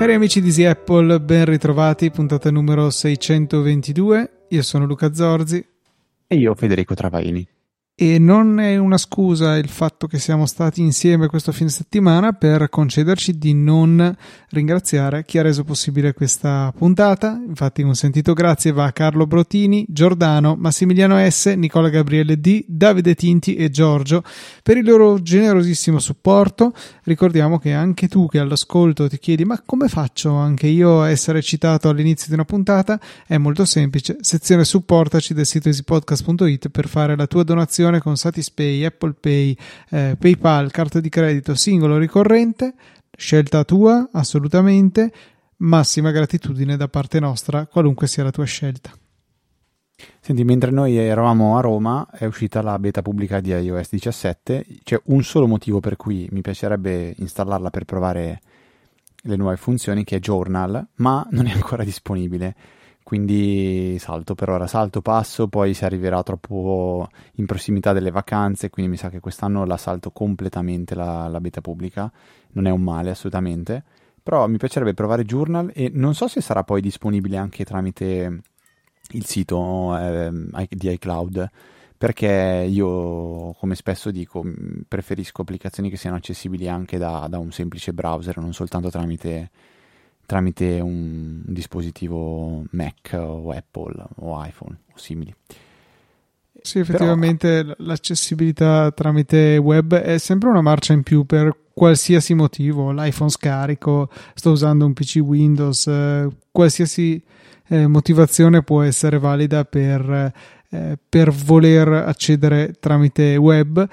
Cari amici di Easy Apple, ben ritrovati, puntata numero 622. Io sono Luca Zorzi. E io Federico Travaini. E non è una scusa il fatto che siamo stati insieme questo fine settimana per concederci di non ringraziare chi ha reso possibile questa puntata. Infatti, un sentito grazie va a Carlo Brotini, Giordano, Massimiliano S, Nicola Gabriele D, Davide Tinti e Giorgio per il loro generosissimo supporto. Ricordiamo che anche tu che all'ascolto ti chiedi: ma come faccio anche io a essere citato all'inizio di una puntata? È molto semplice. Sezione supportaci del sito easypodcast.it per fare la tua donazione con Satispay, Apple Pay, eh, PayPal, carta di credito singolo ricorrente, scelta tua assolutamente, massima gratitudine da parte nostra, qualunque sia la tua scelta. Senti, mentre noi eravamo a Roma è uscita la beta pubblica di iOS 17, c'è un solo motivo per cui mi piacerebbe installarla per provare le nuove funzioni che è Journal, ma non è ancora disponibile quindi salto per ora, salto, passo, poi si arriverà troppo in prossimità delle vacanze, quindi mi sa che quest'anno la salto completamente la, la beta pubblica, non è un male assolutamente, però mi piacerebbe provare Journal e non so se sarà poi disponibile anche tramite il sito eh, di iCloud, perché io, come spesso dico, preferisco applicazioni che siano accessibili anche da, da un semplice browser, non soltanto tramite tramite un dispositivo Mac o Apple o iPhone o simili. Sì, effettivamente Però... l'accessibilità tramite web è sempre una marcia in più per qualsiasi motivo. L'iPhone scarico, sto usando un PC Windows, eh, qualsiasi eh, motivazione può essere valida per, eh, per voler accedere tramite web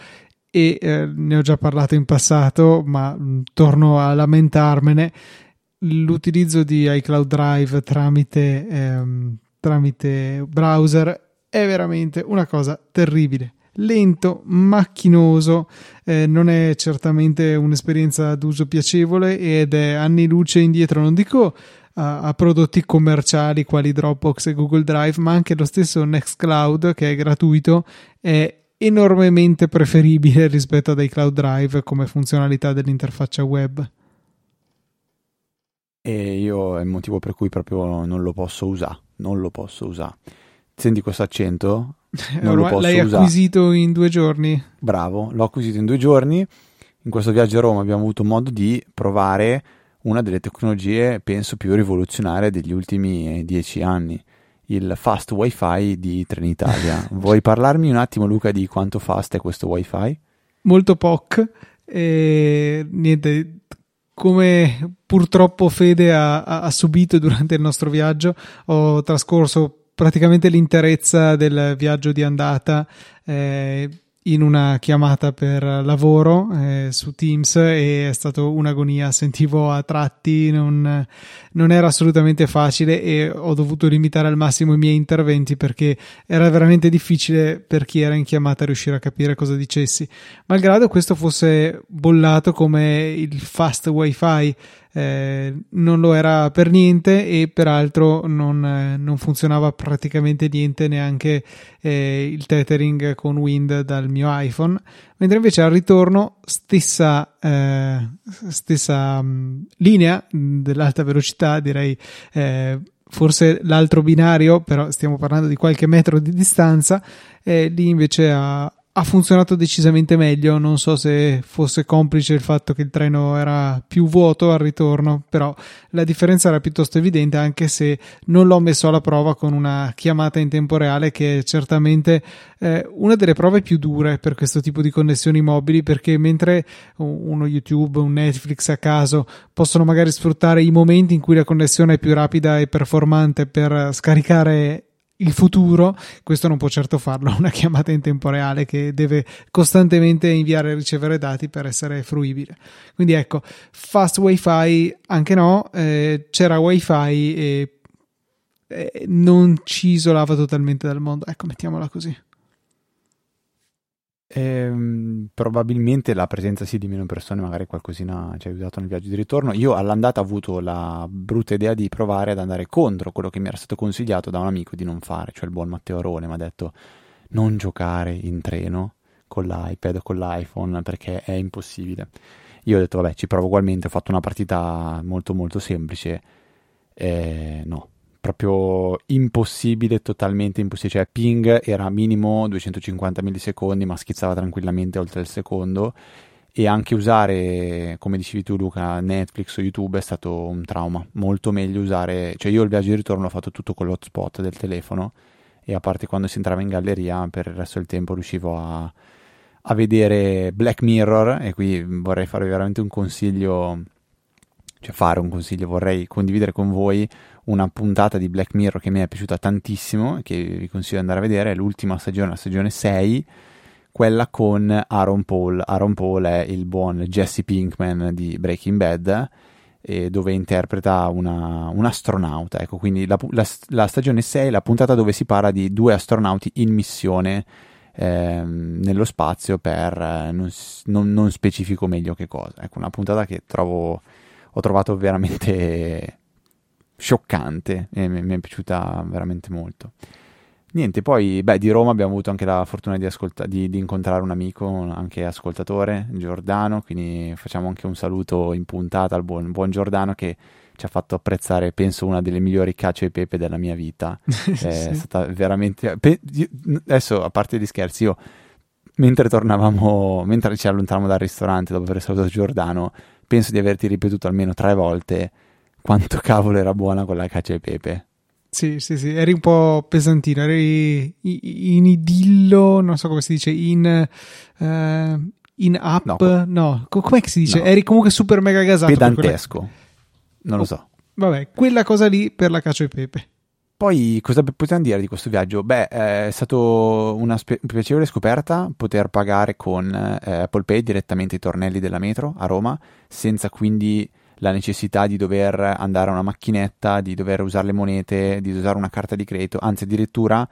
e eh, ne ho già parlato in passato, ma mh, mm, torno a lamentarmene l'utilizzo di iCloud Drive tramite, ehm, tramite browser è veramente una cosa terribile. Lento, macchinoso, eh, non è certamente un'esperienza d'uso piacevole ed è anni luce indietro, non dico a, a, prodotti commerciali quali Dropbox e Google Drive, ma anche lo stesso Nextcloud che è gratuito è enormemente preferibile rispetto ad iCloud Drive come funzionalità dell'interfaccia web e io è il motivo per cui proprio non lo posso usare, non lo posso usare. Senti questo accento? Non lo posso L'hai usare. acquisito in due giorni? Bravo, l'ho acquisito in due giorni. In questo viaggio a Roma abbiamo avuto modo di provare una delle tecnologie, penso, più rivoluzionarie degli ultimi dieci anni, il fast wifi di Trenitalia. Vuoi parlarmi un attimo, Luca, di quanto fast è questo wifi? Molto POC. E niente, come purtroppo Fede ha, ha, subito durante il nostro viaggio, ho trascorso praticamente l'interezza del viaggio di andata eh, in una chiamata per lavoro eh, su Teams e è stato un'agonia, sentivo a tratti, non, non, era assolutamente facile e ho dovuto limitare al massimo i miei interventi perché era veramente difficile per chi era in chiamata riuscire a capire cosa dicessi. Malgrado questo fosse bollato come il fast wifi eh, non lo era per niente e peraltro non, eh, non funzionava praticamente niente neanche eh, il tethering con Wind dal mio iPhone mentre invece al ritorno stessa, eh, stessa mm, linea dell'alta velocità direi eh, forse l'altro binario però stiamo parlando di qualche metro di distanza lì invece ha, ha funzionato decisamente meglio. Non so se fosse complice il fatto che il treno era più vuoto al ritorno, però la differenza era piuttosto evidente, anche se non l'ho messo alla prova con una chiamata in tempo reale, che è certamente eh, una delle prove più dure per questo tipo di connessioni mobili, perché mentre uno YouTube, un Netflix a caso possono magari sfruttare i momenti in cui la connessione è più rapida e performante per scaricare il futuro, questo non può certo farlo una chiamata in tempo reale che deve costantemente inviare e ricevere dati per essere fruibile. Quindi ecco, fast wifi anche no, eh, c'era wifi e eh, non ci isolava totalmente dal mondo. Ecco, mettiamola così. Ehm, probabilmente la presenza sì di meno persone, magari qualcosina ci ha aiutato nel viaggio di ritorno. Io all'andata ho avuto la brutta idea di provare ad andare contro quello che mi era stato consigliato da un amico di non fare, cioè il buon Matteo Arone mi ha detto non giocare in treno con l'iPad o con l'iPhone perché è impossibile. Io ho detto vabbè ci provo ugualmente, ho fatto una partita molto molto semplice. Eh, no, proprio impossibile, totalmente impossibile. Cioè, ping era minimo 250 millisecondi, ma schizzava tranquillamente oltre il secondo. E anche usare, come dicevi tu, Luca, Netflix o YouTube è stato un trauma. Molto meglio usare, cioè, io il viaggio di ritorno l'ho fatto tutto con l'hotspot del telefono. E a parte quando si entrava in galleria, per il resto del tempo riuscivo a, a vedere Black Mirror. E qui vorrei farvi veramente un consiglio cioè fare un consiglio, vorrei condividere con voi una puntata di Black Mirror che mi è piaciuta tantissimo, che vi consiglio di andare a vedere, è l'ultima stagione, la stagione 6, quella con Aaron Paul. Aaron Paul è il buon Jesse Pinkman di Breaking Bad, dove interpreta una, un astronauta. Ecco, quindi la, la, la, stagione 6 è la puntata dove si parla di due astronauti in missione eh, nello spazio per eh, non, non, non specifico meglio che cosa. Ecco, una puntata che trovo, ho trovato veramente scioccante e mi, è piaciuta veramente molto. Niente, poi beh, di Roma abbiamo avuto anche la fortuna di, ascolta- di, di, incontrare un amico, anche ascoltatore, Giordano, quindi facciamo anche un saluto in puntata al buon, buon Giordano che ci ha fatto apprezzare, penso, una delle migliori cacio e pepe della mia vita. È sì. stata veramente... Pe- adesso, a parte gli scherzi, io mentre tornavamo, mentre ci allontanavamo dal ristorante dopo aver salutato Giordano, penso di averti ripetuto almeno tre volte quanto cavolo era buona quella cacio e pepe. Sì, sì, sì, eri un po' pesantino, eri in idillo, non so come si dice, in... Uh, in up, no, no. com'è che si dice? No. Eri comunque super mega gasato. Pedantesco, quella... non lo so. Oh, vabbè, quella cosa lì per la cacio e pepe. Poi cosa possiamo dire di questo viaggio? Beh, è stato una spe- piacevole scoperta poter pagare con eh, Apple Pay direttamente i tornelli della metro a Roma, senza quindi la necessità di dover andare a una macchinetta, di dover usare le monete, di usare una carta di credito, anzi addirittura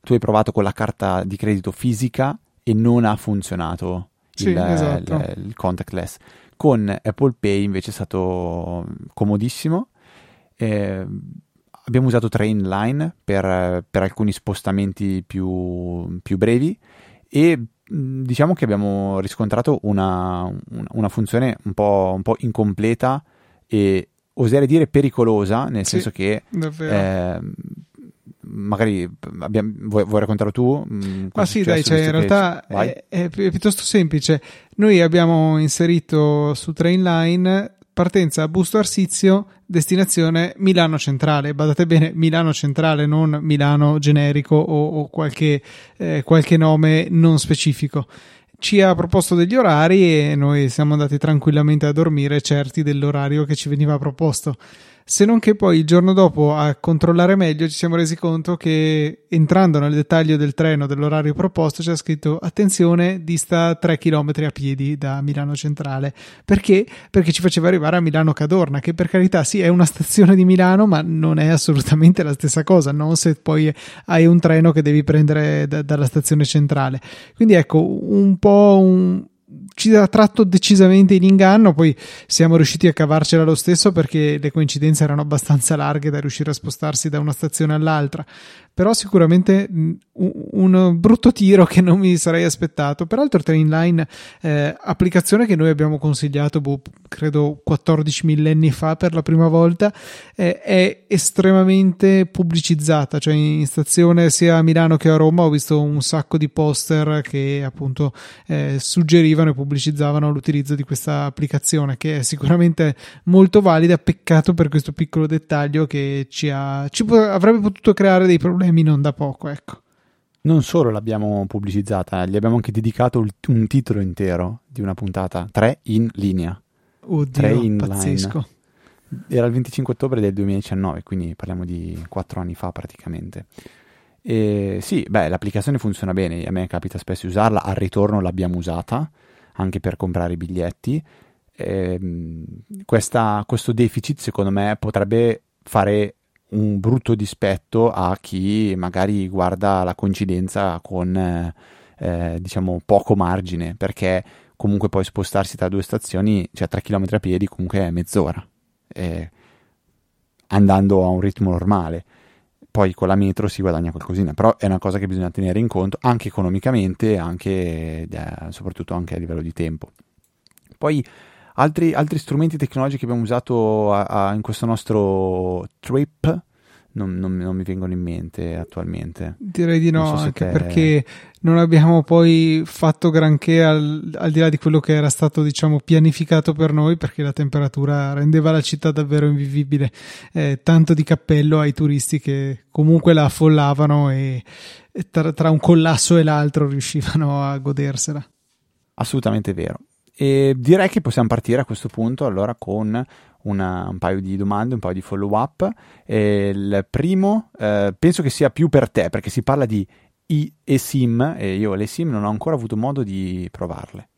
tu hai provato con la carta di credito fisica e non ha funzionato sì, il, esatto. il, il, contactless. Con Apple Pay invece è stato comodissimo. Eh, abbiamo usato Trainline per, per alcuni spostamenti più, più brevi e diciamo che abbiamo riscontrato una, una funzione un po', un po', incompleta e oserei dire pericolosa, nel sì, senso che eh, magari abbiamo, vuoi, vuoi, raccontarlo tu? Ma sì, dai, cioè, in realtà è, è, è, piuttosto semplice. Noi abbiamo inserito su Trainline partenza Busto Arsizio, destinazione Milano Centrale. Badate bene, Milano Centrale, non Milano generico o, o qualche, eh, qualche nome non specifico ci ha proposto degli orari e noi siamo andati tranquillamente a dormire certi dell'orario che ci veniva proposto se non che poi il giorno dopo a controllare meglio ci siamo resi conto che entrando nel dettaglio del treno dell'orario proposto c'è scritto attenzione dista 3 km a piedi da Milano Centrale perché? Perché ci faceva arrivare a Milano Cadorna che per carità sì è una stazione di Milano ma non è assolutamente la stessa cosa non se poi hai un treno che devi prendere da, dalla stazione centrale quindi ecco un po' un ci ha tratto decisamente in inganno, poi siamo riusciti a cavarcela lo stesso perché le coincidenze erano abbastanza larghe da riuscire a spostarsi da una stazione all'altra però sicuramente un brutto tiro che non mi sarei aspettato. Peraltro Trainline, eh, applicazione che noi abbiamo consigliato, boh, credo 14 millenni fa per la prima volta, eh, è estremamente pubblicizzata, cioè in stazione sia a Milano che a Roma ho visto un sacco di poster che appunto eh, suggerivano e pubblicizzavano l'utilizzo di questa applicazione che è sicuramente molto valida, peccato per questo piccolo dettaglio che ci, ha, ci avrebbe potuto creare dei problemi problemi non da poco, ecco. Non solo l'abbiamo pubblicizzata, gli abbiamo anche dedicato un titolo intero di una puntata, 3 in linea. Oddio, 3 in pazzesco. Line. Era il 25 ottobre del 2019, quindi parliamo di 4 anni fa praticamente. E sì, beh, l'applicazione funziona bene, a me capita spesso di usarla, al ritorno l'abbiamo usata anche per comprare i biglietti. E, ehm, questa, questo deficit secondo me potrebbe fare un brutto dispetto a chi magari guarda la coincidenza con, eh, diciamo poco margine perché comunque poi spostarsi tra due stazioni, cioè 3 km a piedi comunque è mezz'ora, eh, andando a un ritmo normale. Poi con la metro si guadagna qualcosina, però è una cosa che bisogna tenere in conto anche economicamente, anche, eh, soprattutto anche a livello di tempo. Poi altri, altri strumenti tecnologici che abbiamo usato a, a, in questo nostro trip, non, non, non, mi vengono in mente attualmente. Direi di no, so anche te... perché non abbiamo poi fatto granché al, al, di là di quello che era stato diciamo pianificato per noi perché la temperatura rendeva la città davvero invivibile. Eh, tanto di cappello ai turisti che comunque la affollavano e, e tra, tra un collasso e l'altro riuscivano a godersela. Assolutamente vero. E direi che possiamo partire a questo punto allora con una, un paio di domande, un paio di follow up. E il primo eh, penso che sia più per te perché si parla di eSIM e io le SIM non ho ancora avuto modo di provarle.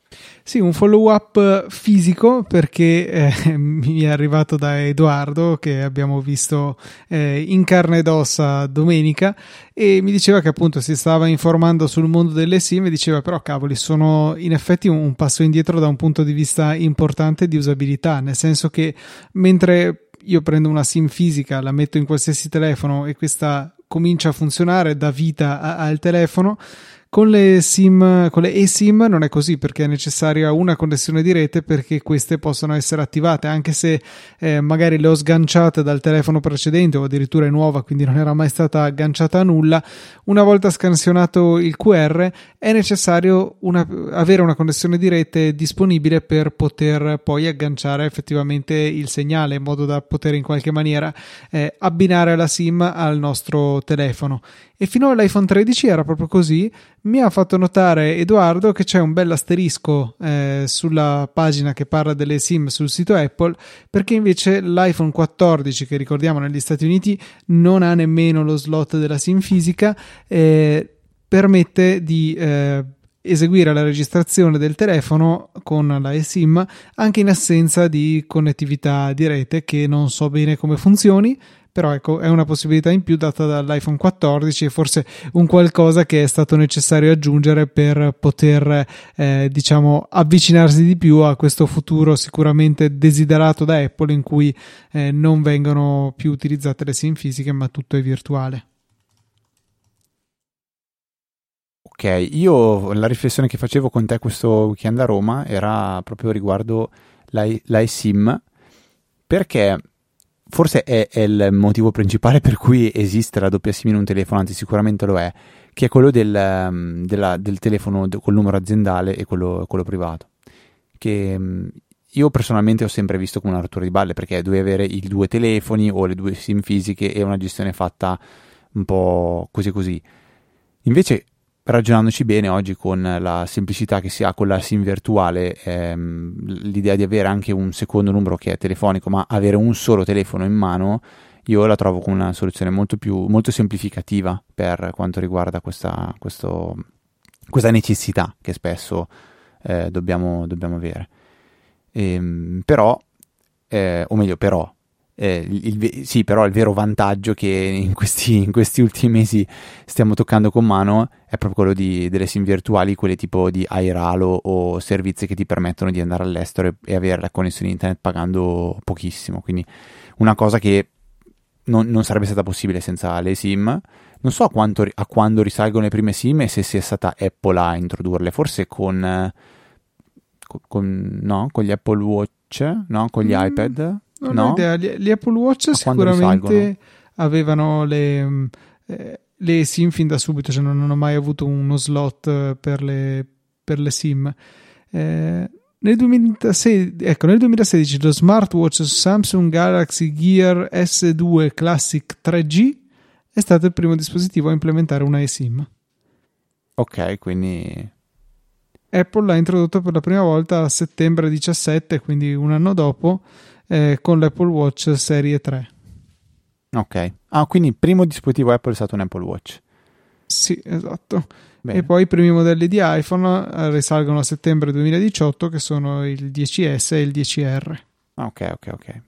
Sì, un follow up fisico perché eh, mi è arrivato da Edoardo che abbiamo visto eh, in carne ed ossa domenica e mi diceva che appunto si stava informando sul mondo delle SIM e diceva però cavoli sono in effetti un, passo indietro da un punto di vista importante di usabilità, nel senso che mentre io prendo una SIM fisica, la metto in qualsiasi telefono e questa comincia a funzionare, dà vita a, al telefono con le SIM, con le eSIM non è così perché è necessaria una connessione di rete perché queste possono essere attivate anche se eh, magari le ho sganciate dal telefono precedente o addirittura è nuova quindi non era mai stata agganciata a nulla. Una volta scansionato il QR è necessario una, avere una connessione di rete disponibile per poter poi agganciare effettivamente il segnale in modo da poter in qualche maniera eh, abbinare la SIM al nostro telefono e fino all'iPhone 13 era proprio così. Mi ha fatto notare Edoardo che c'è un bel asterisco eh, sulla pagina che parla delle SIM sul sito Apple, perché invece l'iPhone 14, che ricordiamo negli Stati Uniti, non ha nemmeno lo slot della SIM fisica, eh, permette di eh, eseguire la registrazione del telefono con la eSIM anche in assenza di connettività di rete che non so bene come funzioni però ecco è una possibilità in più data dall'iPhone 14 e forse un qualcosa che è stato necessario aggiungere per poter eh, diciamo avvicinarsi di più a questo futuro sicuramente desiderato da Apple in cui eh, non vengono più utilizzate le SIM fisiche ma tutto è virtuale. Ok, io la riflessione che facevo con te questo weekend a Roma era proprio riguardo l'iSIM perché forse è, è, il motivo principale per cui esiste la doppia SIM in un telefono, anzi sicuramente lo è, che è quello del, um, della, del telefono col numero aziendale e quello, quello privato. Che um, io personalmente ho sempre visto come una rottura di balle perché dovevi avere i due telefoni o le due SIM fisiche e una gestione fatta un po' così così. Invece ragionandoci bene oggi con la semplicità che si ha con la SIM virtuale, ehm, l'idea di avere anche un secondo numero che è telefonico, ma avere un solo telefono in mano, io la trovo come una soluzione molto più molto semplificativa per quanto riguarda questa, questo, questa necessità che spesso eh, dobbiamo, dobbiamo, avere. Ehm, però, eh, o meglio, però, eh, il, sì, però il vero vantaggio che in questi, in questi, ultimi mesi stiamo toccando con mano è proprio quello di, delle sim virtuali, quelle tipo di Airalo o servizi che ti permettono di andare all'estero e, e avere la connessione internet pagando pochissimo. Quindi una cosa che non, non, sarebbe stata possibile senza le sim. Non so a, quanto, a quando risalgono le prime sim e se sia stata Apple a introdurle, forse con, con, no, con gli Apple Watch, no, con gli mm. iPad non no? ho idea. Gli, gli Apple Watch sicuramente avevano le, eh, le, SIM fin da subito, cioè non hanno mai avuto uno slot per le, per le SIM. Eh, nel, 2016, ecco, nel 2016 lo smartwatch Samsung Galaxy Gear S2 Classic 3G è stato il primo dispositivo a implementare una eSIM. Ok, quindi Apple l'ha introdotto per la prima volta a settembre 17, quindi un anno dopo, eh, con l'Apple Watch Serie 3. Ok, ah, quindi il primo dispositivo Apple è stato un Apple Watch. Sì, esatto. Bene. E poi i primi modelli di iPhone eh, risalgono a settembre 2018, che sono il 10S e il 10R. Ok, ok, ok.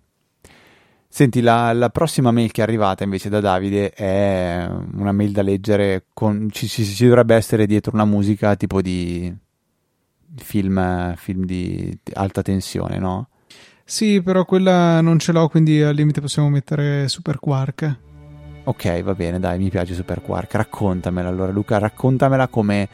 Senti, la, la, prossima mail che è arrivata invece da Davide è una mail da leggere, con, ci, ci, ci dovrebbe essere dietro una musica tipo di film, film di, di alta tensione, no? Sì, però quella non ce l'ho, quindi al limite possiamo mettere Super Quark. Ok, va bene, dai, mi piace Super Quark. Raccontamela allora, Luca, raccontamela come,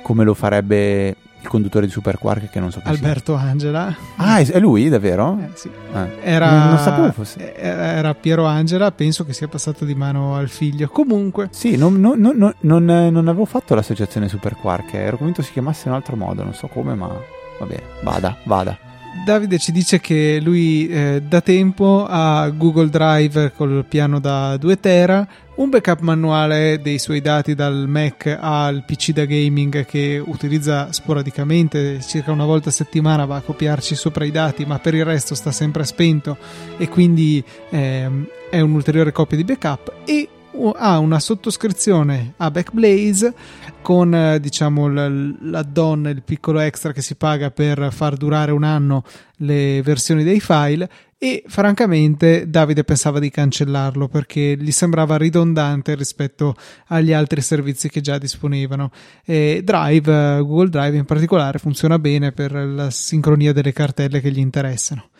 come lo farebbe il conduttore di Super Quark che non so chi Alberto sia. Angela. Ah, è lui davvero? Eh, sì. Ah. Era, non, sapevo fosse. Era Piero Angela, penso che sia passato di mano al figlio. Comunque. Sì, non, non, non, non avevo fatto l'associazione Super Quark, ero convinto si chiamasse in un altro modo, non so come, ma va bene, vada, vada. Davide ci dice che lui eh, da tempo ha Google Drive col piano da 2 tera, un backup manuale dei suoi dati dal Mac al PC da gaming che utilizza sporadicamente, circa una volta a settimana va a copiarci sopra i dati, ma per il resto sta sempre spento e quindi eh, è un'ulteriore copia di backup e ha una sottoscrizione a Backblaze con eh, diciamo l'add-on, il piccolo extra che si paga per far durare un anno le versioni dei file e francamente Davide pensava di cancellarlo perché gli sembrava ridondante rispetto agli altri servizi che già disponevano. E Drive, Google Drive in particolare, funziona bene per la sincronia delle cartelle che gli interessano.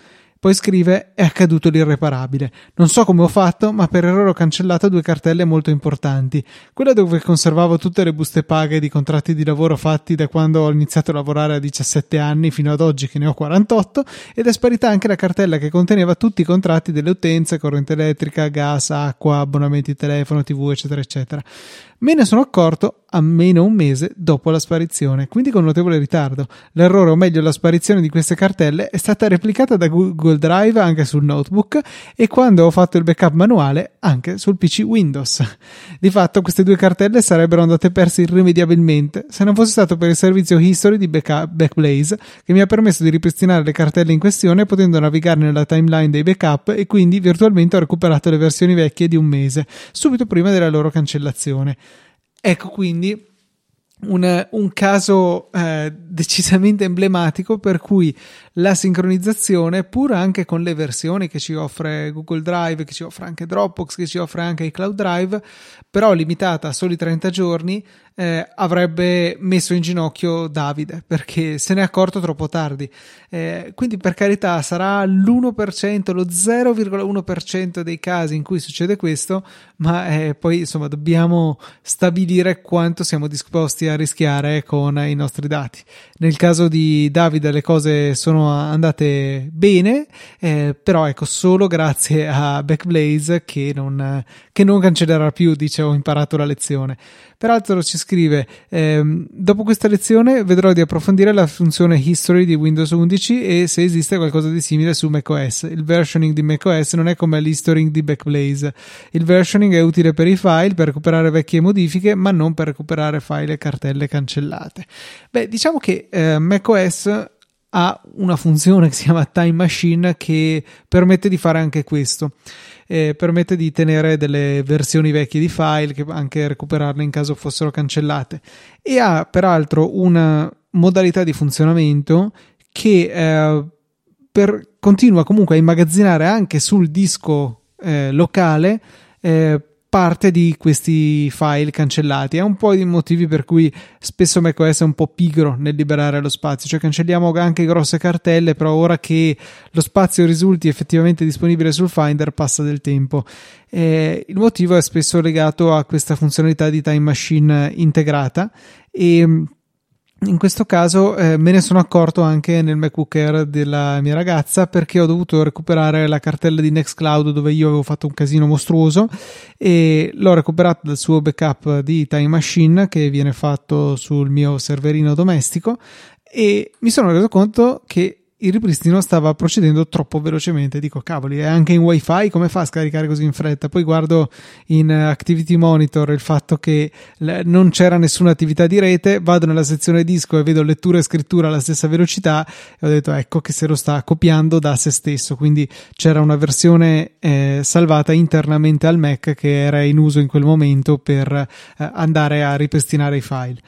Poi scrive: È accaduto l'irreparabile. Non so come ho fatto, ma per errore ho cancellato due cartelle molto importanti. Quella dove conservavo tutte le buste paghe di contratti di lavoro fatti da quando ho iniziato a lavorare a 17 anni fino ad oggi che ne ho 48, ed è sparita anche la cartella che conteneva tutti i contratti delle utenze, corrente elettrica, gas, acqua, abbonamenti telefono, tv, eccetera, eccetera. Me ne sono accorto almeno un mese dopo la sparizione, quindi con notevole ritardo. L'errore, o meglio la sparizione di queste cartelle, è stata replicata da Google Drive anche sul notebook e quando ho fatto il backup manuale anche sul PC Windows. Di fatto queste due cartelle sarebbero andate perse irrimediabilmente se non fosse stato per il servizio History di backup, Backblaze che mi ha permesso di ripristinare le cartelle in questione potendo navigare nella timeline dei backup e quindi virtualmente ho recuperato le versioni vecchie di un mese, subito prima della loro cancellazione. Ecco quindi un, un caso eh, decisamente emblematico per cui la sincronizzazione, pur anche con le versioni che ci offre Google Drive, che ci offre anche Dropbox, che ci offre anche iCloud Drive, però limitata a soli 30 giorni, eh, avrebbe messo in ginocchio Davide perché se ne è accorto troppo tardi. Eh, quindi, per carità, sarà l'1%, lo 0,1% dei casi in cui succede questo, ma eh, poi insomma dobbiamo stabilire quanto siamo disposti a rischiare con i nostri dati. Nel caso di Davide, le cose sono andate bene, eh, però ecco, solo grazie a Backblaze che non, che non cancellerà più, dice ho imparato la lezione. Peraltro ci scrive, ehm, dopo questa lezione vedrò di approfondire la funzione history di Windows 11 e se esiste qualcosa di simile su macOS. Il versioning di macOS non è come l'history di Backblaze. Il versioning è utile per i file, per recuperare vecchie modifiche, ma non per recuperare file e cartelle cancellate. Beh, diciamo che eh, macOS ha una funzione che si chiama Time Machine che permette di fare anche questo. Eh, permette di tenere delle versioni vecchie di file che anche recuperarle in caso fossero cancellate e ha peraltro una modalità di funzionamento che eh, per, continua comunque a immagazzinare anche sul disco eh, locale eh, parte di questi file cancellati. È un po' i motivi per cui spesso macOS è un po' pigro nel liberare lo spazio, cioè cancelliamo anche grosse cartelle, però ora che lo spazio risulti effettivamente disponibile sul Finder passa del tempo. Eh, il motivo è spesso legato a questa funzionalità di Time Machine integrata e in questo caso eh, me ne sono accorto anche nel MacBook Air della mia ragazza perché ho dovuto recuperare la cartella di Nextcloud dove io avevo fatto un casino mostruoso e l'ho recuperata dal suo backup di Time Machine che viene fatto sul mio serverino domestico e mi sono reso conto che il ripristino stava procedendo troppo velocemente. Dico, cavoli, è anche in wifi, come fa a scaricare così in fretta? Poi guardo in Activity Monitor il fatto che non c'era nessuna attività di rete, vado nella sezione disco e vedo lettura e scrittura alla stessa velocità e ho detto, ecco che se lo sta copiando da se stesso. Quindi c'era una versione eh, salvata internamente al Mac che era in uso in quel momento per eh, andare a ripristinare i file.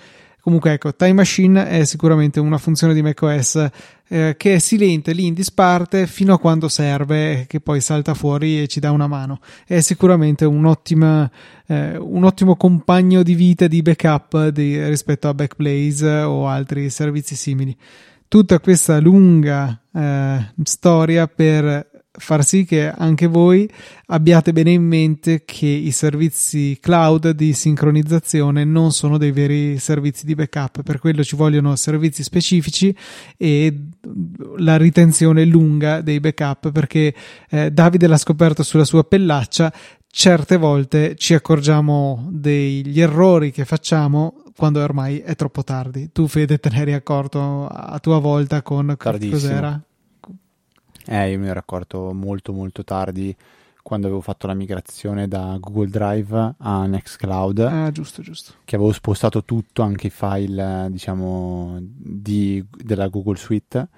Comunque ecco, Time Machine è sicuramente una funzione di macOS eh, che è silente lì in disparte fino a quando serve, che poi salta fuori e ci dà una mano. È sicuramente un, eh, un ottimo compagno di vita di backup di, rispetto a Backblaze o altri servizi simili. Tutta questa lunga eh, storia per far sì che anche voi abbiate bene in mente che i servizi cloud di sincronizzazione non sono dei veri servizi di backup, per quello ci vogliono servizi specifici e la ritenzione lunga dei backup, perché eh, Davide l'ha scoperto sulla sua pellaccia, certe volte ci accorgiamo degli errori che facciamo quando ormai è troppo tardi. Tu Fede te ne eri accorto a tua volta con Tardissimo. cos'era? Eh, io mi ero accorto molto molto tardi quando avevo fatto la migrazione da Google Drive a Nextcloud. Ah, giusto, giusto. Che avevo spostato tutto, anche i file, diciamo, di, della Google Suite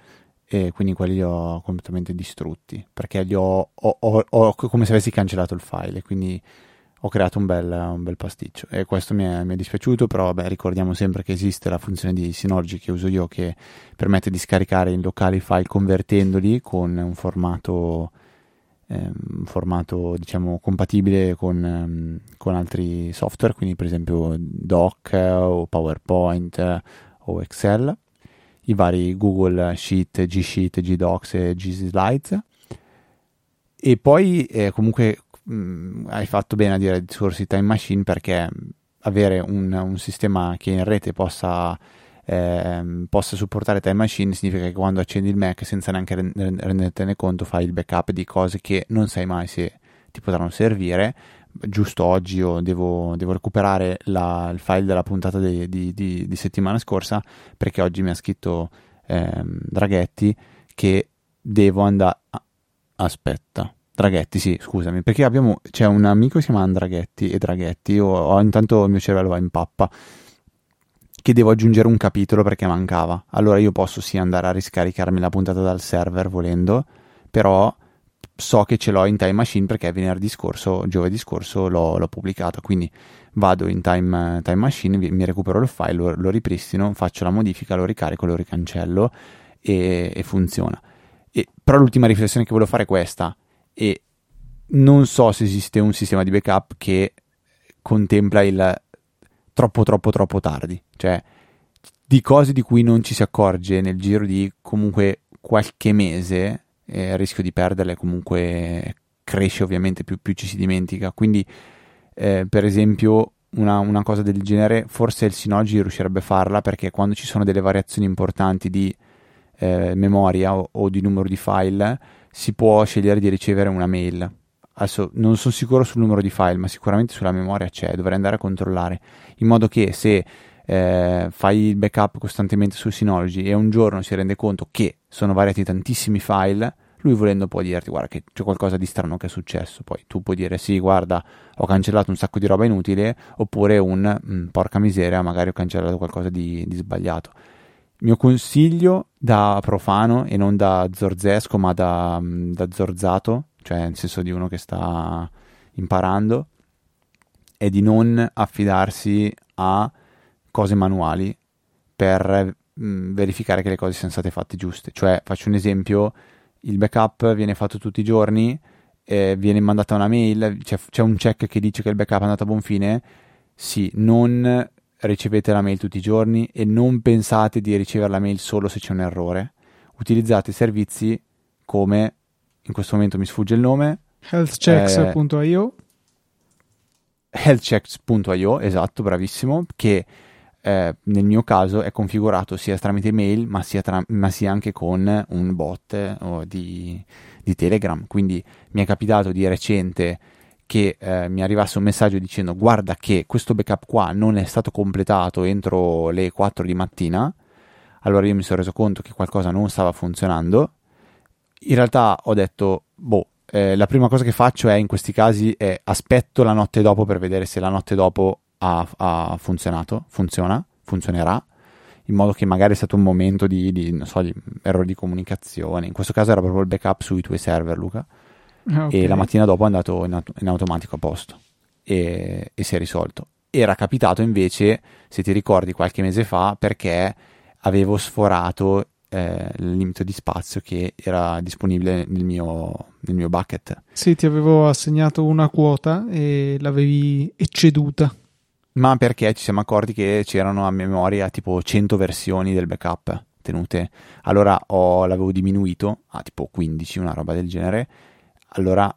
e quindi quelli li ho completamente distrutti perché li ho, ho, ho, ho come se avessi cancellato il file quindi ho creato un bel, un bel pasticcio e questo mi è, mi è, dispiaciuto, però vabbè, ricordiamo sempre che esiste la funzione di Synology che uso io che permette di scaricare in locale i file convertendoli con un formato, eh, un formato diciamo compatibile con, um, con, altri software, quindi per esempio Doc o PowerPoint o Excel, i vari Google Sheet, G Sheet, G Docs e G Slides. E poi eh, comunque mh, mm, hai fatto bene a dire il discorso di Time Machine perché avere un, un sistema che in rete possa, eh, possa, supportare Time Machine significa che quando accendi il Mac senza neanche rendertene conto fai il backup di cose che non sai mai se ti potranno servire. Giusto oggi io devo, devo recuperare la, il file della puntata di, di, di, di, settimana scorsa perché oggi mi ha scritto eh, Draghetti che devo andare... Aspetta, Draghetti, sì, scusami, perché abbiamo, c'è un amico che si chiama Andraghetti e Draghetti, o, o intanto il mio cervello va in pappa, che devo aggiungere un capitolo perché mancava. Allora io posso sì andare a riscaricarmi la puntata dal server volendo, però so che ce l'ho in Time Machine perché venerdì scorso, giovedì scorso l'ho, l'ho pubblicato, quindi vado in time, time Machine, mi recupero il file, lo, lo, ripristino, faccio la modifica, lo ricarico, lo ricancello e, e funziona. E, però l'ultima riflessione che volevo fare è questa e non so se esiste un sistema di backup che contempla il troppo troppo troppo tardi, cioè di cose di cui non ci si accorge nel giro di comunque qualche mese, eh, il rischio di perderle comunque cresce ovviamente più, più ci si dimentica, quindi eh, per esempio una, una, cosa del genere forse il Synology riuscirebbe a farla perché quando ci sono delle variazioni importanti di eh, memoria o, o di numero di file si può scegliere di ricevere una mail. Adesso non sono sicuro sul numero di file, ma sicuramente sulla memoria c'è, dovrei andare a controllare, in modo che se eh, fai il backup costantemente su Synology e un giorno si rende conto che sono variati tantissimi file, lui volendo può dirti guarda che c'è qualcosa di strano che è successo, poi tu puoi dire sì guarda ho cancellato un sacco di roba inutile, oppure un mm, porca miseria magari ho cancellato qualcosa di, di sbagliato. Mio consiglio da profano e non da zorzesco, ma da, da zorzato, cioè nel senso di uno che sta imparando, è di non affidarsi a cose manuali per mh, verificare che le cose siano state fatte giuste. Cioè, faccio un esempio, il backup viene fatto tutti i giorni, eh, viene mandata una mail, c'è, c'è un check che dice che il backup è andato a buon fine, sì, non ricevete la mail tutti i giorni e non pensate di ricevere la mail solo se c'è un errore. Utilizzate servizi come, in questo momento mi sfugge il nome, healthchecks.io eh, healthchecks.io, esatto, bravissimo, che eh, nel mio caso è configurato sia tramite mail ma sia, tra- ma sia anche con un bot eh, di, di Telegram. Quindi mi è capitato di recente che eh, mi arrivasse un messaggio dicendo guarda che questo backup qua non è stato completato entro le 4 di mattina, allora io mi sono reso conto che qualcosa non stava funzionando. In realtà ho detto, boh, eh, la prima cosa che faccio è in questi casi è aspetto la notte dopo per vedere se la notte dopo ha, ha funzionato, funziona, funzionerà in modo che magari è stato un momento di, di, so, di errore di comunicazione. In questo caso era proprio il backup sui tuoi server, Luca. Ah, okay. E la mattina dopo è andato in, in automatico a posto e, e, si è risolto. era capitato invece, se ti ricordi, qualche mese fa, perché avevo sforato eh, il limite di spazio che era disponibile nel mio, nel mio bucket. Sì, ti avevo assegnato una quota e l'avevi ecceduta. Ma perché ci siamo accorti che c'erano a memoria tipo 100 versioni del backup tenute. Allora ho, l'avevo diminuito a tipo 15, una roba del genere. Allora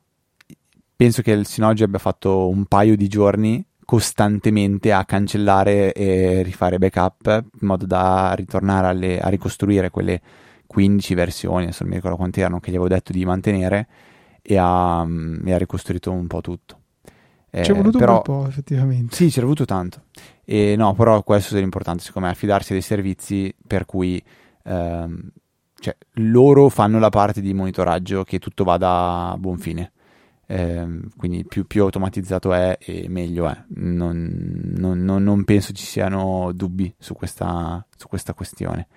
penso che il Synology abbia fatto un paio di giorni costantemente a cancellare e rifare backup in modo da ritornare alle, a ricostruire quelle 15 versioni, adesso non mi ricordo quante erano, che gli avevo detto di mantenere e ha, e ha ricostruito un po' tutto. Eh, ci è voluto però, un po', effettivamente. Sì, ci è voluto tanto. E no, però questo è l'importante, secondo me, affidarsi a dei servizi per cui ehm, cioè, loro fanno la parte di monitoraggio che tutto vada a buon fine. Eh, quindi più, più, automatizzato è e meglio è. Non, non, non, non penso ci siano dubbi su questa, su questa questione.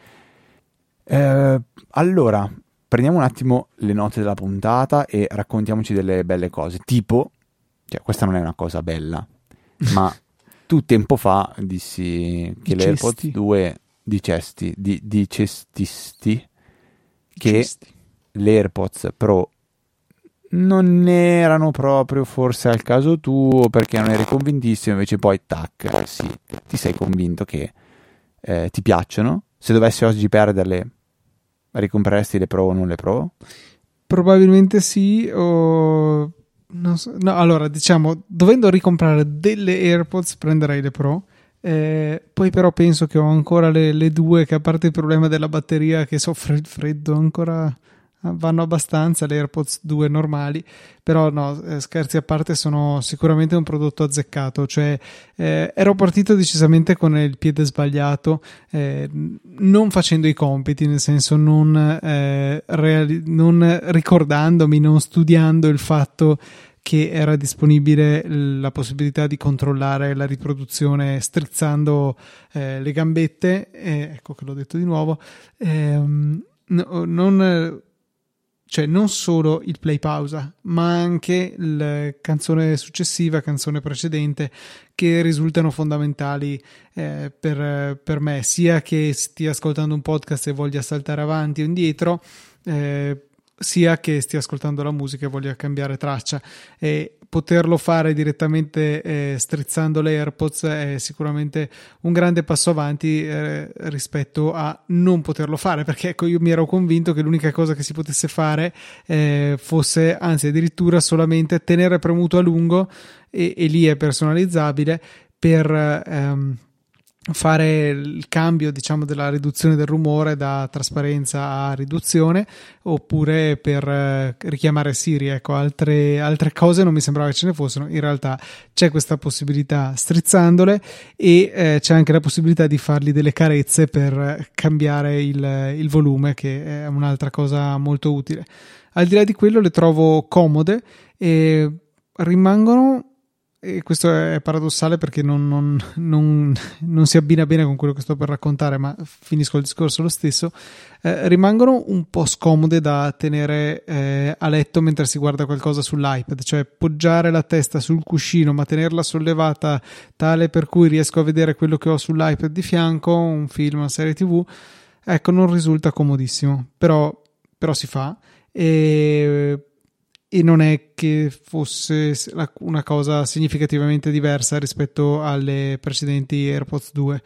Eh, allora, prendiamo un attimo le note della puntata e raccontiamoci delle belle cose. Tipo, cioè, questa non è una cosa bella, ma tu tempo fa dissi che l'AirPods 2 dicesti, di, dicestisti che Dicesti. l'AirPods Pro non erano proprio forse al caso tuo perché non eri convintissimo, invece poi tac, sì, ti sei convinto che eh, ti piacciono. Se dovessi oggi perderle, ricompreresti le Pro o non le Pro? Probabilmente sì, o... So. No, allora, diciamo, dovendo ricomprare delle AirPods, prenderei le Pro. Eh, poi però penso che ho ancora le, le, due che a parte il problema della batteria che soffre il freddo ancora vanno abbastanza le AirPods 2 normali, però no, eh, scherzi a parte sono sicuramente un prodotto azzeccato, cioè eh, ero partito decisamente con il piede sbagliato, eh, non facendo i compiti, nel senso non, eh, reali- non ricordandomi, non studiando il fatto che era disponibile la possibilità di controllare la riproduzione strizzando eh, le gambette, ecco che l'ho detto di nuovo, ehm, no, non cioè non solo il play pausa, ma anche la canzone successiva, canzone precedente, che risultano fondamentali eh, per, per, me, sia che stia ascoltando un podcast e voglia saltare avanti o indietro, eh, sia che stia ascoltando la musica e voglia cambiare traccia. E poterlo fare direttamente eh, strizzando le AirPods è sicuramente un grande passo avanti eh, rispetto a non poterlo fare perché ecco io mi ero convinto che l'unica cosa che si potesse fare eh, fosse anzi addirittura solamente tenere premuto a lungo e, e lì è personalizzabile per ehm, fare il cambio diciamo della riduzione del rumore da trasparenza a riduzione oppure per eh, richiamare Siri ecco altre, altre cose non mi sembrava che ce ne fossero. In realtà c'è questa possibilità strizzandole e eh, c'è anche la possibilità di fargli delle carezze per cambiare il, il volume che è un'altra cosa molto utile. Al di là di quello le trovo comode e rimangono e questo è paradossale perché non, non, non, non, si abbina bene con quello che sto per raccontare, ma finisco il discorso lo stesso. Eh, rimangono un po' scomode da tenere eh, a letto mentre si guarda qualcosa sull'iPad, cioè poggiare la testa sul cuscino ma tenerla sollevata tale per cui riesco a vedere quello che ho sull'iPad di fianco, un film, una serie tv. Ecco, non risulta comodissimo, però, però si fa. E e non è che fosse una cosa significativamente diversa rispetto alle precedenti AirPods 2.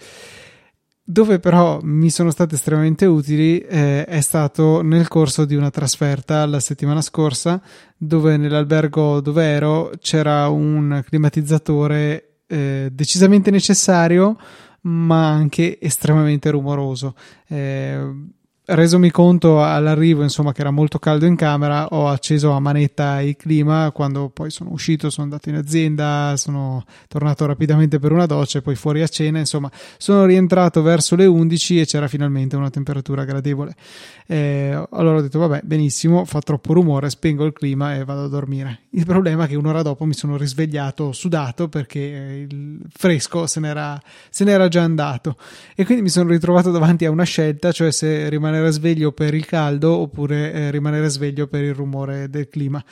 Dove però mi sono state estremamente utili eh, è stato nel corso di una trasferta la settimana scorsa, dove nell'albergo dove ero c'era un climatizzatore eh, decisamente necessario, ma anche estremamente rumoroso. Eh, resomi conto all'arrivo insomma che era molto caldo in camera ho acceso a manetta il clima. Quando poi sono uscito sono andato in azienda sono tornato rapidamente per una doccia e poi fuori a cena. Insomma sono rientrato verso le 11 e c'era finalmente una temperatura gradevole. Eh, allora ho detto vabbè benissimo fa troppo rumore spengo il clima e vado a dormire. Il problema è che un'ora dopo mi sono risvegliato sudato perché il fresco se n'era, se n'era già andato. E quindi mi sono ritrovato davanti a una scelta cioè se rimanere sveglio per il caldo oppure eh, rimanere sveglio per il rumore del clima.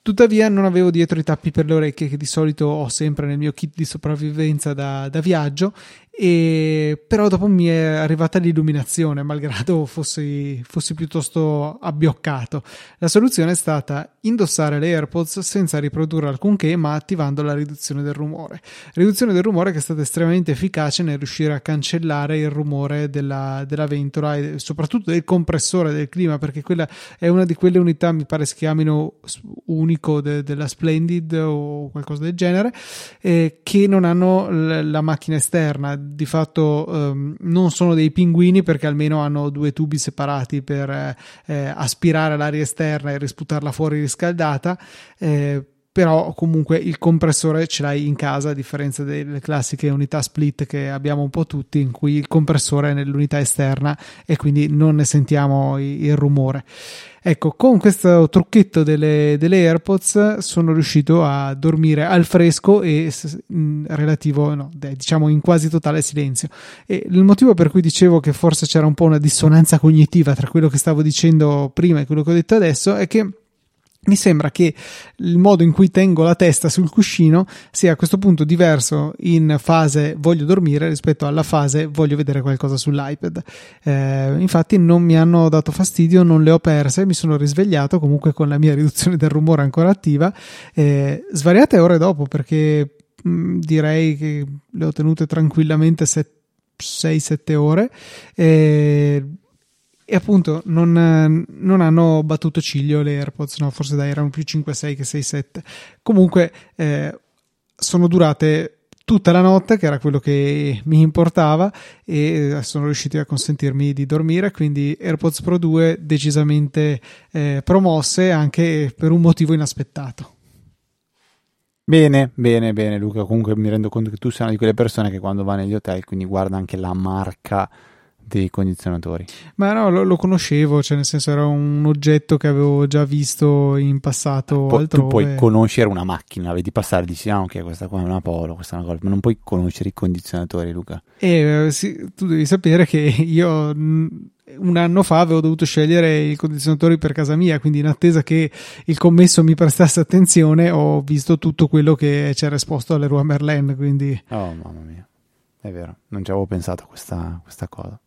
Tuttavia non avevo dietro i tappi per le orecchie che di solito ho sempre nel mio kit di sopravvivenza da, da viaggio e però dopo mi è arrivata l'illuminazione, malgrado fossi, fossi, piuttosto abbioccato. La soluzione è stata indossare le AirPods senza riprodurre alcunché, ma attivando la riduzione del rumore. Riduzione del rumore che è stata estremamente efficace nel riuscire a cancellare il rumore della, della ventola e soprattutto del compressore del clima, perché quella è una di quelle unità, mi pare si chiamino unico de, della Splendid o qualcosa del genere, eh, che non hanno l- la macchina esterna di fatto um, non sono dei pinguini perché almeno hanno due tubi separati per eh, eh, aspirare l'aria esterna e risputarla fuori riscaldata. Eh, però comunque il compressore ce l'hai in casa a differenza delle classiche unità split che abbiamo un po' tutti in cui il compressore è nell'unità esterna e quindi non ne sentiamo il rumore. Ecco, con questo trucchetto delle, delle, AirPods sono riuscito a dormire al fresco e in relativo, no, diciamo in quasi totale silenzio. E il motivo per cui dicevo che forse c'era un po' una dissonanza cognitiva tra quello che stavo dicendo prima e quello che ho detto adesso è che mi sembra che il modo in cui tengo la testa sul cuscino sia a questo punto diverso in fase voglio dormire rispetto alla fase voglio vedere qualcosa sull'iPad. Eh, infatti non mi hanno dato fastidio, non le ho perse, mi sono risvegliato comunque con la mia riduzione del rumore ancora attiva, eh, svariate ore dopo perché mh, mm, direi che le ho tenute tranquillamente 6-7 ore. Eh, e appunto non, non, hanno battuto ciglio le AirPods, no, forse dai erano più 5-6 che 6-7. Comunque eh, sono durate tutta la notte, che era quello che mi importava, e sono riusciti a consentirmi di dormire. Quindi AirPods Pro 2 decisamente eh, promosse anche per un motivo inaspettato. Bene, bene, bene, Luca. Comunque mi rendo conto che tu sei una di quelle persone che quando va negli hotel, quindi guarda anche la marca dei condizionatori. Ma no, lo, lo, conoscevo, cioè nel senso era un oggetto che avevo già visto in passato Pu- altrove. Tu puoi conoscere una macchina, vedi passare dici ah ok questa qua è una Polo, questa è una cosa, ma non puoi conoscere i condizionatori Luca. E eh, sì, tu devi sapere che io un anno fa avevo dovuto scegliere i condizionatori per casa mia, quindi in attesa che il commesso mi prestasse attenzione ho visto tutto quello che c'era esposto alle Rua Merlin, quindi... Oh mamma mia è vero, non ci avevo pensato a questa, questa cosa.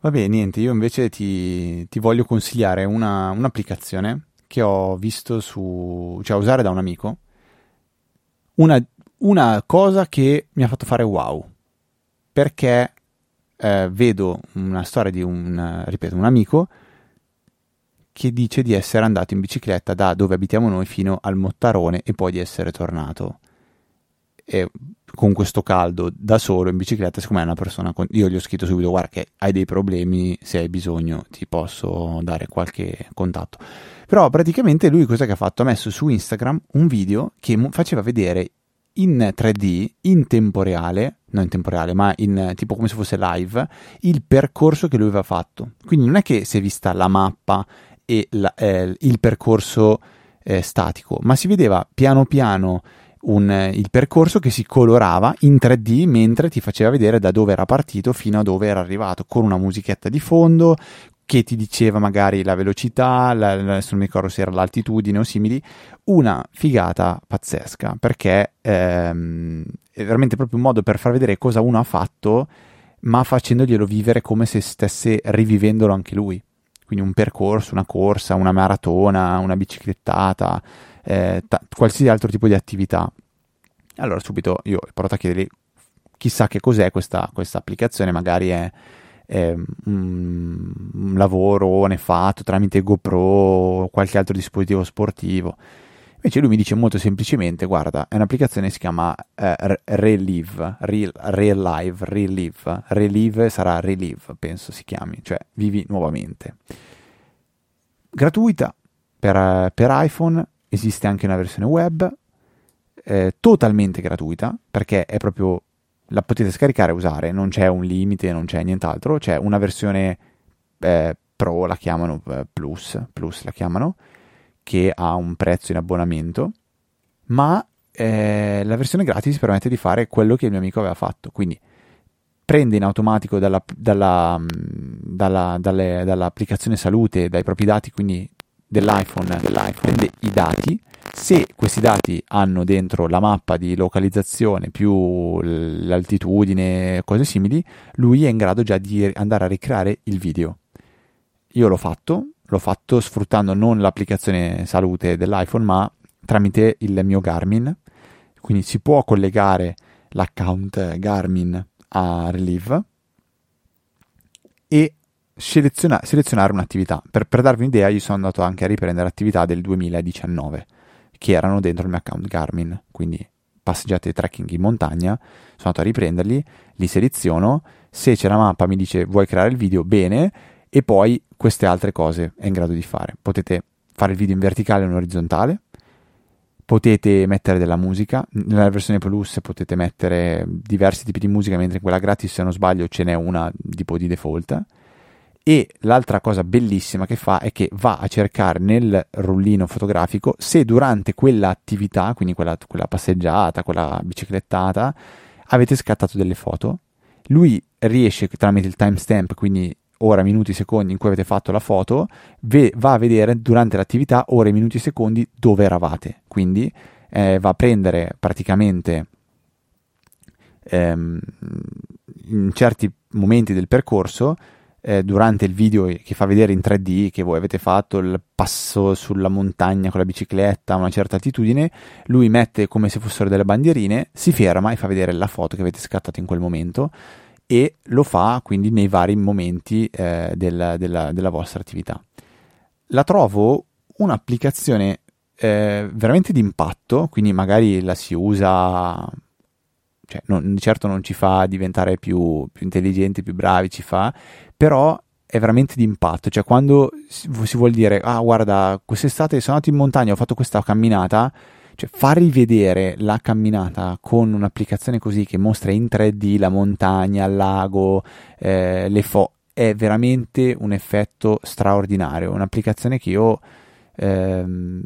Vabbè, niente, io invece ti, ti voglio consigliare una, un'applicazione che ho visto su, cioè usare da un amico, una, una cosa che mi ha fatto fare wow, perché eh, vedo una storia di un, ripeto, un amico che dice di essere andato in bicicletta da dove abitiamo noi fino al Mottarone e poi di essere tornato. E con questo caldo da solo in bicicletta, secondo me è una persona. Con... Io gli ho scritto subito: Guarda, che hai dei problemi, se hai bisogno ti posso dare qualche contatto. Però praticamente lui cosa che ha fatto? Ha messo su Instagram un video che faceva vedere in 3D, in tempo reale, non in tempo reale, ma in tipo come se fosse live, il percorso che lui aveva fatto. Quindi non è che si è vista la mappa e la, eh, il percorso eh, statico, ma si vedeva piano piano un, il percorso che si colorava in 3D mentre ti faceva vedere da dove era partito fino a dove era arrivato, con una musichetta di fondo che ti diceva magari la velocità, la, adesso non mi ricordo se era l'altitudine o simili, una figata pazzesca perché ehm, è veramente proprio un modo per far vedere cosa uno ha fatto ma facendoglielo vivere come se stesse rivivendolo anche lui. Quindi un percorso, una corsa, una maratona, una biciclettata, eh, t- qualsiasi altro tipo di attività. Allora subito io ho provato a chiedergli chissà che cos'è questa, questa applicazione, magari è, è un, un lavoro fatto tramite GoPro o qualche altro dispositivo sportivo. Invece lui mi dice molto semplicemente, guarda, è un'applicazione che si chiama eh, Relive, Real, Real Live, Relive, Relive sarà Relive, penso si chiami, cioè vivi nuovamente. Gratuita per, per iPhone, esiste anche una versione web eh, totalmente gratuita perché è proprio la potete scaricare e usare, non c'è un limite, non c'è nient'altro, c'è una versione eh, Pro, la chiamano eh, Plus, Plus la chiamano, che ha un prezzo in abbonamento, ma eh, la versione gratis permette di fare quello che il mio amico aveva fatto, quindi prende in automatico dalla, dalla, dalla, dalle, dall'applicazione salute, dai propri dati, quindi dell'iPhone, dell'iPhone prende i dati, se questi dati hanno dentro la mappa di localizzazione più l'altitudine, cose simili, lui è in grado già di andare a ricreare il video. Io l'ho fatto, l'ho fatto sfruttando non l'applicazione salute dell'iPhone, ma tramite il mio Garmin. Quindi si può collegare l'account Garmin a Relive e seleziona- selezionare un'attività. Per, per darvi un'idea, io sono andato anche a riprendere attività del 2019 che erano dentro il mio account Garmin, quindi passeggiate e trekking in montagna, sono andato a riprenderli, li seleziono, se c'è la mappa mi dice vuoi creare il video, bene, e poi queste altre cose è in grado di fare. Potete fare il video in verticale o in orizzontale, potete mettere della musica, nella versione plus potete mettere diversi tipi di musica, mentre in quella gratis se non sbaglio ce n'è una tipo di default e l'altra cosa bellissima che fa è che va a cercare nel rullino fotografico se durante quell'attività, quindi quella, quella passeggiata, quella biciclettata, avete scattato delle foto. Lui riesce tramite il timestamp, quindi ora, minuti, secondi in cui avete fatto la foto, ve- va a vedere durante l'attività ore, minuti, secondi dove eravate. Quindi eh, va a prendere praticamente ehm, in certi momenti del percorso eh, durante il video che fa vedere in 3D che voi avete fatto il passo sulla montagna con la bicicletta a una certa altitudine, lui mette come se fossero delle bandierine, si ferma e fa vedere la foto che avete scattato in quel momento e lo fa quindi nei vari momenti eh, del, della, della, vostra attività. La trovo un'applicazione eh, veramente d'impatto, quindi magari la si usa cioè, non, certo non ci fa diventare più, più, intelligenti, più bravi, ci fa, però è veramente di impatto. Cioè, quando si, si vuol dire, ah, guarda, quest'estate sono andato in montagna, ho fatto questa camminata, cioè far rivedere la camminata con un'applicazione così che mostra in 3D la montagna, il lago, eh, le foto, è veramente un effetto straordinario. Un'applicazione che io ehm,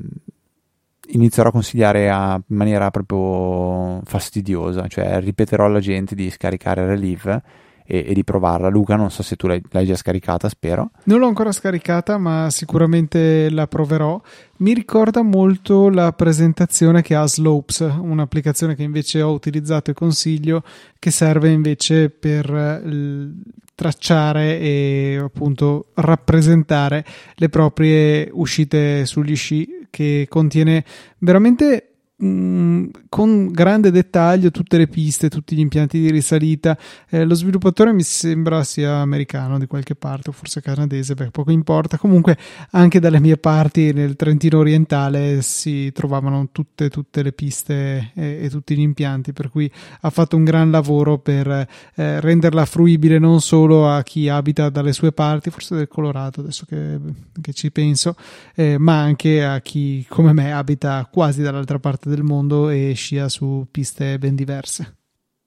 inizierò a consigliare a, in maniera proprio fastidiosa, cioè ripeterò alla gente di scaricare Relive e, e, di provarla. Luca, non so se tu l'hai, l'hai, già scaricata, spero. Non l'ho ancora scaricata, ma sicuramente la proverò. Mi ricorda molto la presentazione che ha Slopes, un'applicazione che invece ho utilizzato e consiglio, che serve invece per l- tracciare e appunto rappresentare le proprie uscite sugli sci che contiene veramente Mm, con grande dettaglio tutte le piste, tutti gli impianti di risalita. Eh, lo sviluppatore mi sembra sia americano di qualche parte, o forse canadese, beh, poco importa. Comunque, anche dalle mie parti nel Trentino orientale si trovavano tutte, tutte le piste e, e, tutti gli impianti, per cui ha fatto un gran lavoro per eh, renderla fruibile non solo a chi abita dalle sue parti, forse del Colorado, adesso che, che ci penso, eh, ma anche a chi come me abita quasi dall'altra parte parte del mondo e scia su piste ben diverse.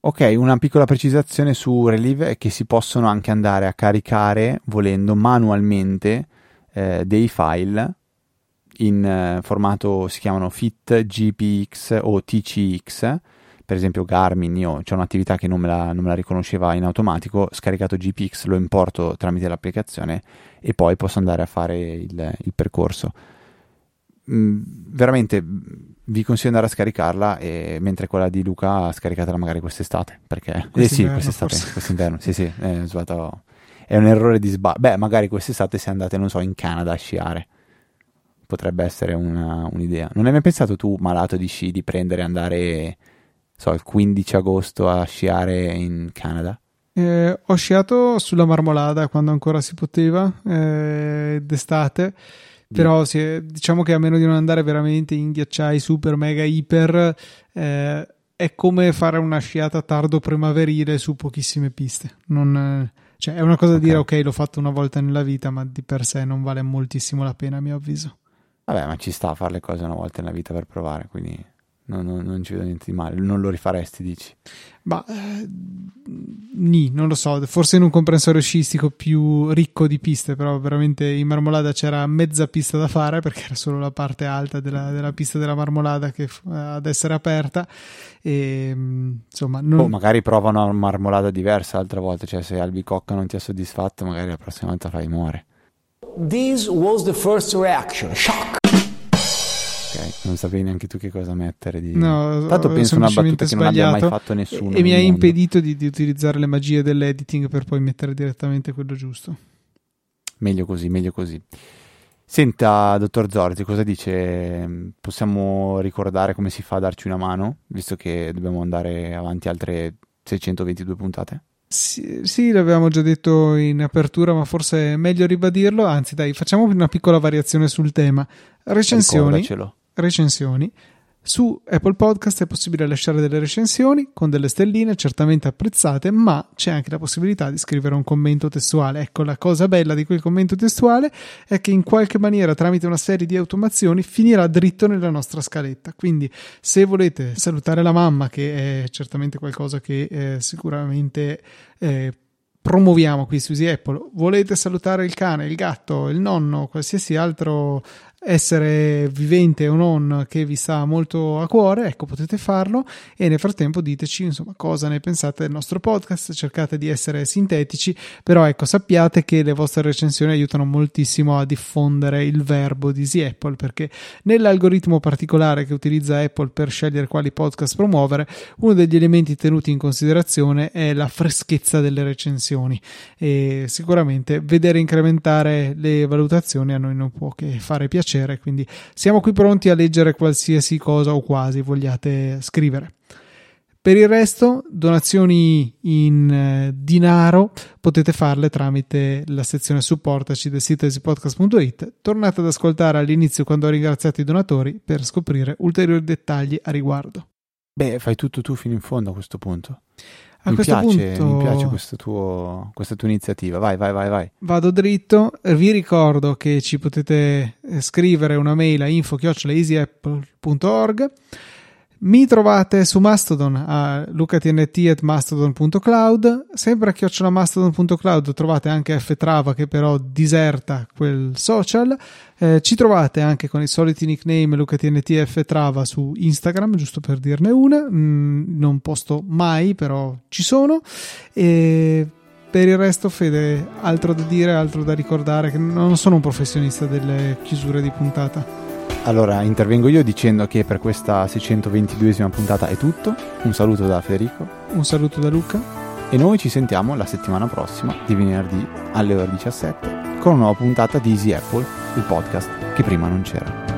Ok, una piccola precisazione su Relive è che si possono anche andare a caricare, volendo manualmente, eh, dei file in eh, formato, si chiamano FIT, GPX o TCX. Per esempio Garmin, io c'è un'attività che non me, la, non me la riconosceva in automatico, scaricato GPX, lo importo tramite l'applicazione e poi posso andare a fare il, il percorso. Mm, veramente vi consiglio di andare a scaricarla e, mentre quella di Luca scaricatela magari quest'estate perché eh sì quest'estate forse. quest'inverno sì sì è, sbagliato. è un errore di sbaglio beh magari quest'estate se andate non so in Canada a sciare potrebbe essere una, un'idea non hai mai pensato tu malato di sci di prendere e andare so il 15 agosto a sciare in Canada eh, ho sciato sulla Marmolada quando ancora si poteva eh, d'estate però è, diciamo che a meno di non andare veramente in ghiacciai super mega iper, eh, è come fare una sciata tardo primaverile su pochissime piste. Non, cioè, è una cosa okay. da dire, ok, l'ho fatto una volta nella vita, ma di per sé non vale moltissimo la pena, a mio avviso. Vabbè, ma ci sta a fare le cose una volta nella vita per provare, quindi non, non, non, ci vedo niente di male. Non lo rifaresti, dici? Ma eh, nì, non lo so. Forse in un comprensorio sciistico più ricco di piste, però veramente in Marmolada c'era mezza pista da fare perché era solo la parte alta della, della pista della Marmolada che f- ad essere aperta. E mm, insomma, non... oh, magari prova una Marmolada diversa altre volte. Cioè, se albicocca non ti ha soddisfatto, magari la prossima volta fai muore. This was the first reaction, shock. Non sapevi neanche tu che cosa mettere di... No, Tanto penso una battuta che non abbia mai fatto nessuno. e mi nel ha mondo. impedito di, di utilizzare le magie dell'editing per poi mettere direttamente quello giusto. Meglio così, meglio così. Senta, dottor Zorzi, cosa dice? Possiamo ricordare come si fa a darci una mano, visto che dobbiamo andare avanti altre 622 puntate? Sì, sì, l'avevamo già detto in apertura, ma forse è meglio ribadirlo. Anzi, dai, facciamo una piccola variazione sul tema. Recensioni, Ricordacelo. Recensioni. Su Apple Podcast è possibile lasciare delle recensioni con delle stelline certamente apprezzate, ma c'è anche la possibilità di scrivere un commento testuale. Ecco, la cosa bella di quel commento testuale è che in qualche maniera, tramite una serie di automazioni, finirà dritto nella nostra scaletta. Quindi, se volete salutare la mamma, che è certamente qualcosa che eh, sicuramente eh, promuoviamo qui su Easy Apple, volete salutare il cane, il gatto, il nonno, qualsiasi altro essere vivente o non che vi sta molto a cuore, ecco potete farlo. E nel frattempo diteci insomma cosa ne pensate del nostro podcast, cercate di essere sintetici, però ecco sappiate che le vostre recensioni aiutano moltissimo a diffondere il verbo di Easy Apple perché nell'algoritmo particolare che utilizza Apple per scegliere quali podcast promuovere, uno degli elementi tenuti in considerazione è la freschezza delle recensioni. E sicuramente vedere incrementare le valutazioni a noi non può che fare piacere quindi siamo qui pronti a leggere qualsiasi cosa o quasi vogliate scrivere. Per il resto, donazioni in eh, denaro potete farle tramite la sezione supportaci del sito easypodcast.it. Tornate ad ascoltare all'inizio quando ho ringraziato i donatori per scoprire ulteriori dettagli a riguardo. Beh, fai tutto tu fino in fondo a questo punto. A mi, questo piace, punto mi piace tuo- questa tua iniziativa. Vai, vai, vai, vai. vado dritto. Vi ricordo che ci potete eh, scrivere una mail a info-easyapple.org. Mi trovate su Mastodon a lucatnt.mastodon.cloud. Sempre a chiocciolamastodon.cloud trovate anche ftrava che però diserta quel social. Eh, ci trovate anche con i soliti nickname lucatnt e ftrava su Instagram, giusto per dirne una. Mm, non posto mai, però ci sono. E per il resto, Fede, altro da dire, altro da ricordare, che non sono un professionista delle chiusure di puntata. Allora, intervengo io dicendo che per questa 622esima puntata è tutto. Un saluto da Federico Un saluto da Luca. E noi ci sentiamo la settimana prossima, di venerdì alle ore 17, con una nuova puntata di Easy Apple, il podcast che prima non c'era.